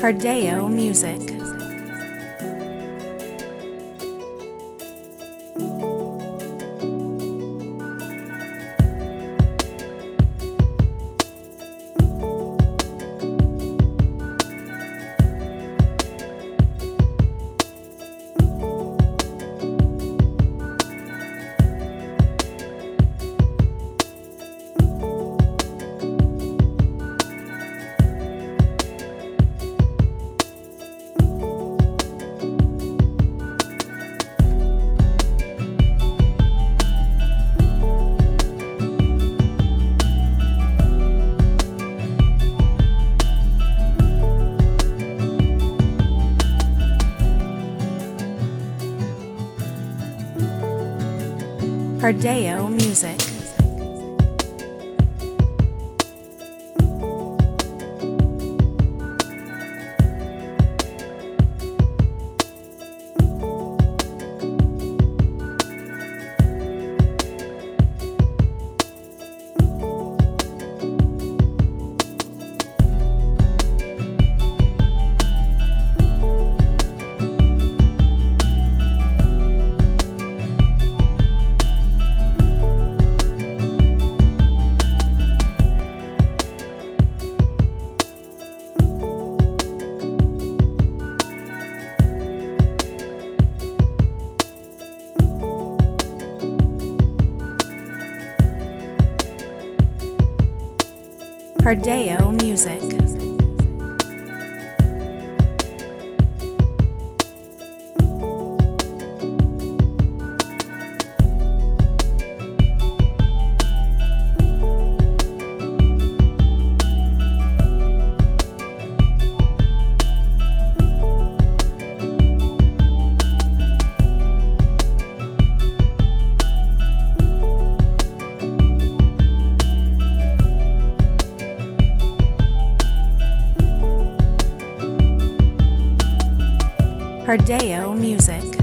Hardeo Music. Hardeo Music. Hardeo Music. Hardeo Music.